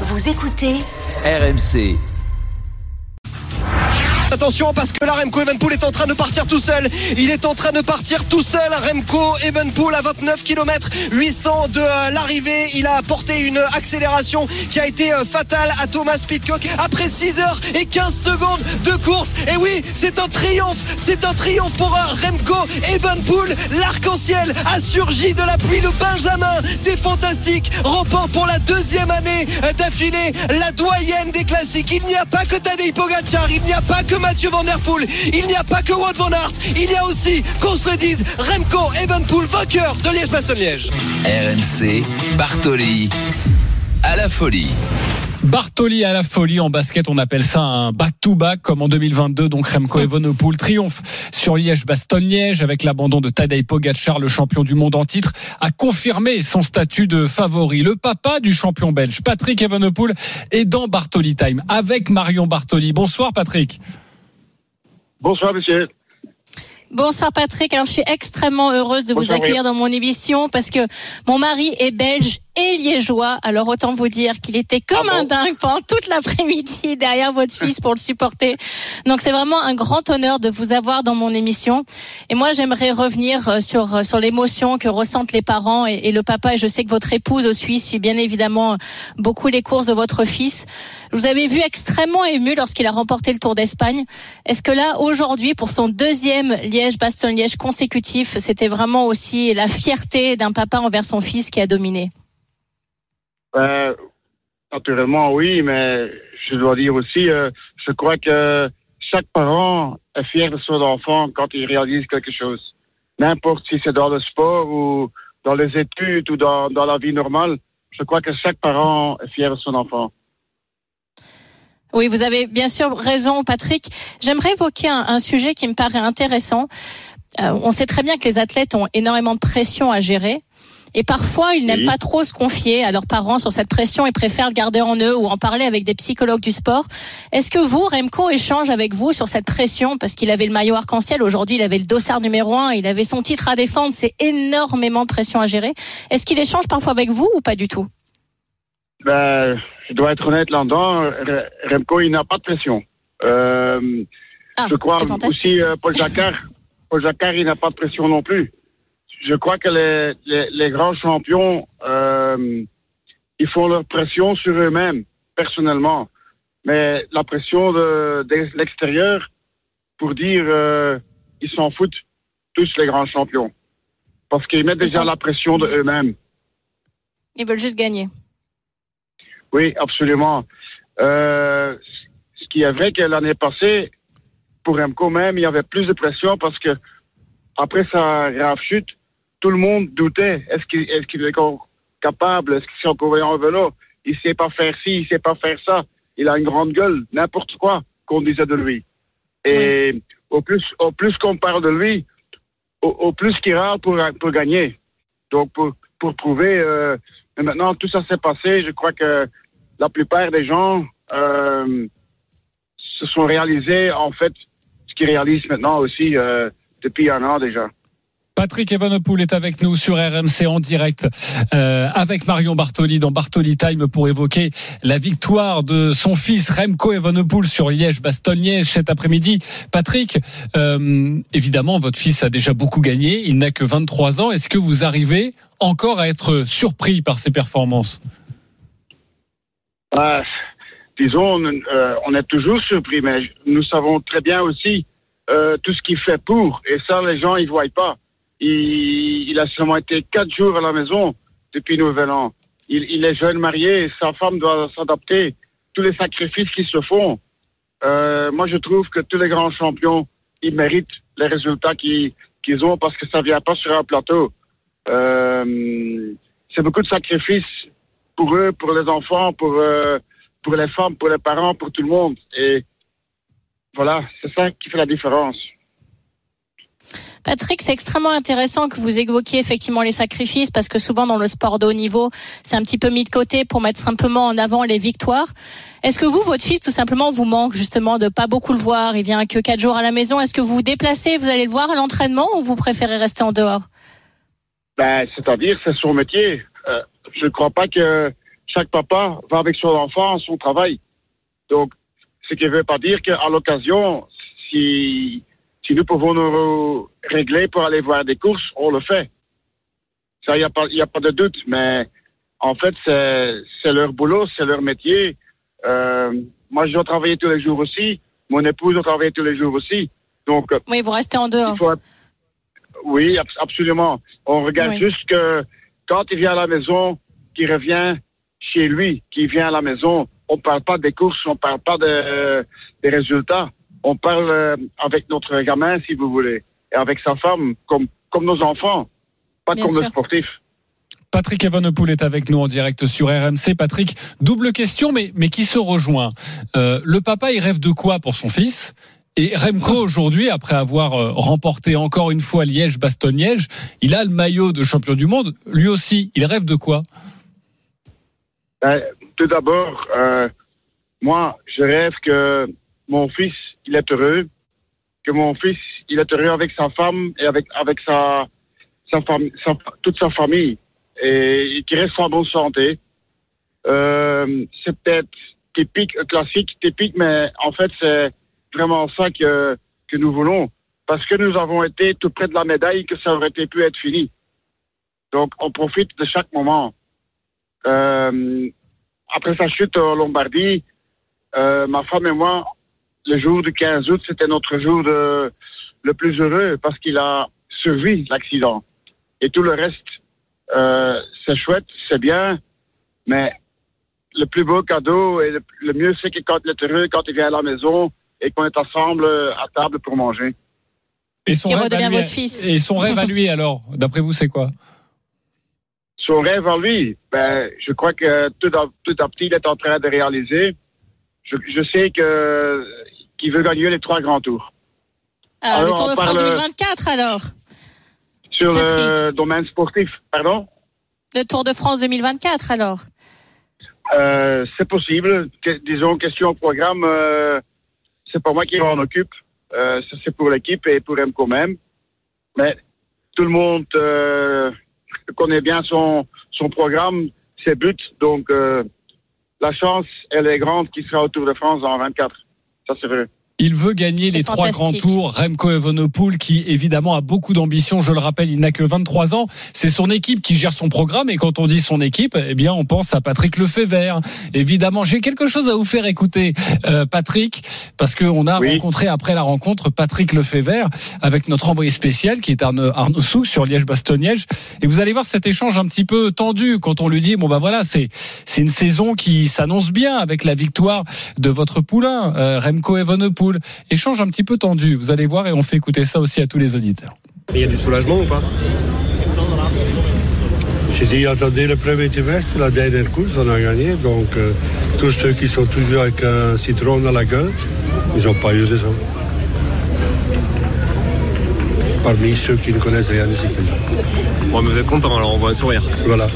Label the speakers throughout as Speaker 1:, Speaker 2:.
Speaker 1: Vous écoutez
Speaker 2: RMC.
Speaker 3: Attention parce que là Remco Evenpool est en train de partir tout seul. Il est en train de partir tout seul. Remco Evenpool à 29 km 800 de euh, l'arrivée. Il a apporté une accélération qui a été euh, fatale à Thomas Pitcock après 6 heures et 15 secondes de course. Et oui, c'est un triomphe. C'est un triomphe pour euh, Remco Evenpool. L'arc-en-ciel a surgi de la pluie. Le Benjamin des Fantastiques remporte pour la deuxième année d'affilée la doyenne des classiques. Il n'y a pas que Tadej Pogacar. Il n'y a pas que Mathieu Van Der Poel. Il n'y a pas que Wout Van Aert. Il y a aussi, qu'on se le dise, Remco Evenpool, vainqueur de Liège-Bastogne-Liège.
Speaker 2: RMC, Bartoli, à la folie.
Speaker 4: Bartoli à la folie en basket, on appelle ça un back-to-back comme en 2022. Donc Remco Evenepoel triomphe sur Liège-Bastogne-Liège avec l'abandon de Tadej Pogacar, le champion du monde en titre, a confirmé son statut de favori. Le papa du champion belge, Patrick Evenepoel, est dans Bartoli Time avec Marion Bartoli. Bonsoir Patrick.
Speaker 5: Bonsoir, monsieur.
Speaker 6: Bonsoir Patrick. Alors je suis extrêmement heureuse de vous accueillir dans mon émission parce que mon mari est belge et liégeois. Alors autant vous dire qu'il était comme
Speaker 5: Ah
Speaker 6: un
Speaker 5: bon
Speaker 6: dingue pendant toute l'après-midi derrière votre fils pour le supporter. Donc c'est vraiment un grand honneur de vous avoir dans mon émission. Et moi j'aimerais revenir euh, sur euh, sur l'émotion que ressentent les parents et, et le papa. Et je sais que votre épouse aussi suit bien évidemment beaucoup les courses de votre fils. Je vous avez vu extrêmement ému lorsqu'il a remporté le Tour d'Espagne. Est-ce que là aujourd'hui pour son deuxième Liège-Bastogne-Liège consécutif, c'était vraiment aussi la fierté d'un papa envers son fils qui a dominé?
Speaker 5: Euh, naturellement, oui, mais je dois dire aussi, euh, je crois que chaque parent est fier de son enfant quand il réalise quelque chose. N'importe si c'est dans le sport ou dans les études ou dans, dans la vie normale, je crois que chaque parent est fier de son enfant.
Speaker 6: Oui, vous avez bien sûr raison, Patrick. J'aimerais évoquer un, un sujet qui me paraît intéressant. Euh, on sait très bien que les athlètes ont énormément de pression à gérer. Et parfois, ils n'aiment
Speaker 5: Oui.
Speaker 6: pas trop se confier à leurs parents sur cette pression et préfèrent le garder en eux ou en parler avec des psychologues du sport. Est-ce que vous, Remco, échange avec vous sur cette pression? Parce qu'il avait le maillot arc-en-ciel, aujourd'hui il avait le dossard numéro un, il avait son titre à défendre, c'est énormément de pression à gérer. Est-ce qu'il échange parfois avec vous ou pas du tout?
Speaker 5: Ben, je dois être honnête là-dedans, Re- Remco, il n'a pas de pression. Euh,
Speaker 6: Ah,
Speaker 5: je crois aussi euh, Paul Jacquard. Paul Jacquard, il n'a pas de pression non plus. Je crois que les, les, les grands champions, euh, ils font leur pression sur eux-mêmes, personnellement. Mais la pression de, de l'extérieur, pour dire, euh, ils s'en foutent, tous les grands champions. Parce qu'ils mettent déjà
Speaker 6: sont-
Speaker 5: la pression de eux-mêmes.
Speaker 6: Ils veulent juste gagner.
Speaker 5: Oui, absolument. Euh, ce qui est vrai que l'année passée, pour Remco même, il y avait plus de pression parce que après sa grave chute, tout le monde doutait. Est-ce qu'il est, est encore capable? Est-ce qu'il sait encore en vélo? Il sait pas faire ci, il sait pas faire ça. Il a une grande gueule, n'importe quoi qu'on disait de lui. Et au plus, au plus qu'on parle de lui, au, au plus qu'il râle pour, pour gagner. Donc, pour, pour prouver, euh, mais maintenant, tout ça s'est passé. Je crois que la plupart des gens euh, se sont réalisés, en fait, ce qu'ils réalisent maintenant aussi euh, depuis un an déjà.
Speaker 4: Patrick Evenepoel est avec nous sur RMC en direct euh, avec Marion Bartoli dans Bartoli Time pour évoquer la victoire de son fils Remco Evenepoel sur Liège-Bastogne-Liège cet après-midi. Patrick, euh, évidemment, votre fils a déjà beaucoup gagné. Il n'a que 23 ans. Est-ce que vous arrivez encore à être surpris par ses performances?
Speaker 5: Ah, disons, on, euh, on est toujours surpris, mais nous savons très bien aussi euh, tout ce qu'il fait pour. Et ça, les gens, ils voient pas. Il, a seulement été quatre jours à la maison depuis Nouvel An. Il, est jeune marié, sa femme doit s'adapter. Tous les sacrifices qui se font. Euh, moi, je trouve que tous les grands champions, ils méritent les résultats qu'ils qu'ils ont parce que ça vient pas sur un plateau. Euh, c'est beaucoup de sacrifices pour eux, pour les enfants, pour, euh, pour les femmes, pour les parents, pour tout le monde. Et voilà, c'est ça qui fait la différence.
Speaker 6: Patrick, c'est extrêmement intéressant que vous évoquiez effectivement les sacrifices parce que souvent dans le sport de haut niveau, c'est un petit peu mis de côté pour mettre simplement en avant les victoires. Est-ce que vous, votre fils, tout simplement, vous manque justement de pas beaucoup le voir? Il vient que quatre jours à la maison. Est-ce que vous vous déplacez, vous allez le voir à l'entraînement ou vous préférez rester en dehors?
Speaker 5: Ben, c'est-à-dire, c'est son métier. Euh, je ne crois pas que chaque papa va avec son enfant à son travail. Donc, ce qui ne veut pas dire qu'à l'occasion, si, si nous pouvons nous régler pour aller voir des courses, on le fait. Ça, il n'y a, pas- y a pas de doute. Mais en fait, c'est leur boulot, c'est leur métier. Euh, moi, je dois travailler tous les jours aussi. Mon épouse doit travailler tous les jours aussi. Donc, euh,
Speaker 6: Oui, vous restez en dehors.
Speaker 5: faut- Oui, ab- absolument. On regarde
Speaker 6: Oui.
Speaker 5: juste que quand il vient à la maison, qu'il revient chez lui, qu'il vient à la maison, on parle pas des courses, on parle pas de- des résultats. On parle euh, avec notre gamin, si vous voulez, et avec sa femme, comme, comme nos enfants, pas
Speaker 6: Bien
Speaker 5: comme le
Speaker 6: sûr.
Speaker 5: sportif.
Speaker 4: Patrick Evenepoel est avec nous en direct sur RMC. Patrick, double question, mais, mais qui se rejoint. Euh, le papa, il rêve de quoi pour son fils? Et Remco aujourd'hui, après avoir euh, remporté encore une fois Liège-Bastogne-Liège, il a le maillot de champion du monde. Lui aussi, il rêve de quoi?
Speaker 5: Ben, tout d'abord, euh, moi, je rêve que mon fils, il est heureux, que mon fils, il est heureux avec sa femme et avec avec sa, sa femme, sa- toute sa famille, et qu'il reste en bonne santé. Euh, c'est peut-être typique, euh, classique, typique, mais en fait, c'est vraiment ça que que nous voulons, parce que nous avons été tout près de la médaille, que ça aurait été pu être fini. Donc, on profite de chaque moment. Euh, après sa chute en Lombardie, euh, ma femme et moi, le jour du 15 août, c'était notre jour de, le plus heureux parce qu'il a survécu l'accident. Et tout le reste, euh, c'est chouette, c'est bien, mais le plus beau cadeau et le, le mieux, c'est que quand il est heureux, quand il vient à la maison et qu'on est ensemble à table pour manger.
Speaker 4: Et son rêve à lui-
Speaker 6: votre fils.
Speaker 4: Et son rêve à lui, alors, d'après vous, c'est quoi?
Speaker 5: Son rêve à lui, ben, je crois que tout à, tout à petit, il est en train de réaliser. Je, je sais que qu'il veut gagner les trois grands tours.
Speaker 6: Alors, le Tour de France
Speaker 5: parle-
Speaker 6: 2024 alors
Speaker 5: Sur le
Speaker 6: Patrick.
Speaker 5: domaine sportif, pardon?
Speaker 6: Le Tour de France 2024 alors
Speaker 5: Euh, C'est possible. Que- disons, question au programme, euh, c'est pas moi qui m'en occupe. Euh, ça, c'est pour l'équipe et pour Remco même. Mais tout le monde euh, connaît bien son, son programme, ses buts. Donc, euh, la chance, elle est grande qu'il sera au Tour de France en 24. Ça, c'est.
Speaker 4: Il veut gagner les trois grands tours. Remco Evenepoel, qui évidemment a beaucoup d'ambition, je le rappelle, il n'a que 23 ans. C'est son équipe qui gère son programme. Et quand on dit son équipe, eh bien, on pense à Patrick Lefebvre. Évidemment, j'ai quelque chose à vous faire écouter, euh, Patrick, parce qu'on a
Speaker 5: Oui.
Speaker 4: rencontré après la rencontre Patrick Lefebvre avec notre envoyé spécial qui est Arnaud, Arnaud Souk sur Liège-Bastogne-Liège. Et vous allez voir cet échange un petit peu tendu quand on lui dit bon bah voilà, c'est c'est une saison qui s'annonce bien avec la victoire de votre poulain, euh, Remco Evenepoel. Échange un petit peu tendu, vous allez voir, et on fait écouter ça aussi à tous les auditeurs.
Speaker 1: Il y a du soulagement ou pas?
Speaker 7: J'ai dit, attendez le premier trimestre, la dernière course, on a gagné. Donc, euh, tous ceux qui sont toujours avec un citron dans la gueule, ils n'ont pas eu raison. Parmi ceux qui ne connaissent rien du cyclisme.
Speaker 1: Bon, mais vous êtes content, alors on voit un sourire.
Speaker 7: Voilà.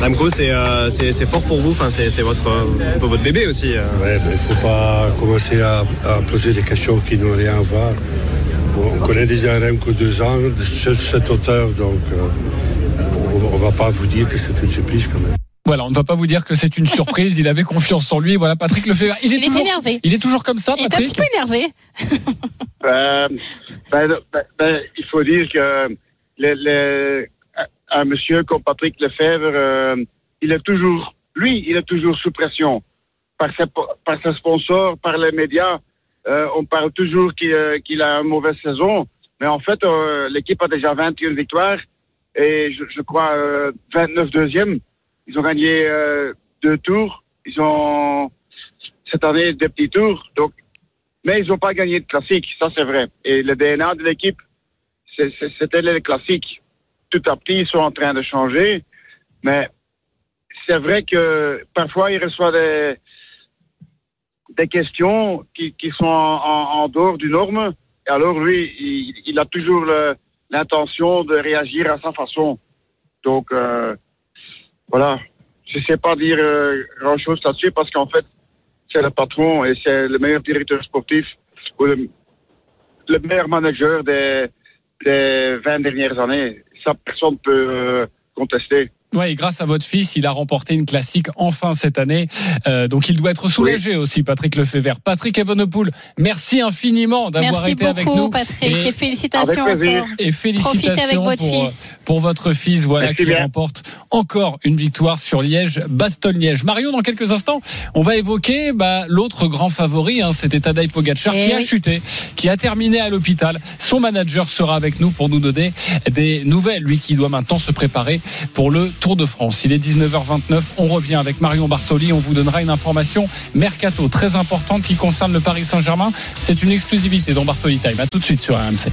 Speaker 1: Remco, c'est euh, fort pour vous, enfin, c'est votre, euh, un peu votre bébé aussi. euh.
Speaker 7: Ouais, mais il ne faut pas commencer à, à poser des questions qui n'ont rien à voir. Bon, on connaît déjà Remco deux ans de ce- cette hauteur, donc euh, on ne va pas vous dire que c'est une surprise quand même.
Speaker 4: Voilà, on ne va pas vous dire que c'est une surprise, il avait confiance en lui. Voilà, Patrick Lefebvre. Il est,
Speaker 6: Il est
Speaker 4: toujours,
Speaker 6: énervé.
Speaker 4: il est toujours comme ça,
Speaker 6: Il est un
Speaker 4: Patrick
Speaker 6: petit peu énervé.
Speaker 5: Euh, ben, ben, ben, il faut dire que le, monsieur comme Patrick Lefebvre, euh, il est toujours, lui, il est toujours sous pression par ses, sponsors, par les médias. Euh, on parle toujours qu'il euh, qu'il a une mauvaise saison, mais en fait, l'équipe a déjà 21 victoires et je, crois euh, 29 deuxièmes. Ils ont gagné deux tours. Ils ont cette année des petits tours. Donc mais ils n'ont pas gagné de classique, ça c'est vrai. Et le DNA de l'équipe, c'était les classiques. Tout à petit, ils sont en train de changer, mais c'est vrai que parfois il reçoit des, des questions qui, qui sont en, en- dehors du norme. Et alors lui, il, a toujours l'intention de réagir à sa façon. Donc euh, voilà, je ne sais pas dire euh, grand-chose là-dessus parce qu'en fait, c'est le patron et c'est le meilleur directeur sportif ou le meilleur manager des, des 20 dernières années. Ça, personne ne peut euh, contester.
Speaker 4: Ouais, et grâce à votre fils, il a remporté une classique enfin cette année. Euh, donc il doit être soulagé aussi, Patrick Lefebvre. Patrick Evenepoel, merci infiniment d'avoir
Speaker 6: Merci
Speaker 4: été avec
Speaker 6: beaucoup,
Speaker 4: nous.
Speaker 6: Patrick,
Speaker 4: Et-
Speaker 6: et, félicitations encore.
Speaker 4: Et félicitations
Speaker 6: Profitez avec votre
Speaker 4: pour,
Speaker 6: fils.
Speaker 4: pour votre fils, voilà,
Speaker 5: Merci
Speaker 4: qui
Speaker 5: bien.
Speaker 4: remporte encore une victoire sur Liège, Bastogne-Liège. Marion, dans quelques instants, on va évoquer bah, l'autre grand favori, hein, c'était Tadej Pogacar,
Speaker 6: Eh
Speaker 4: qui a chuté, qui a terminé à l'hôpital. Son manager sera avec nous pour nous donner des nouvelles, lui qui doit maintenant se préparer pour le Tour de France. Il est 19h29, on revient avec Marion Bartoli, on vous donnera une information mercato très importante qui concerne le Paris Saint-Germain. C'est une exclusivité dans Bartoli Time. À tout de suite sur RMC.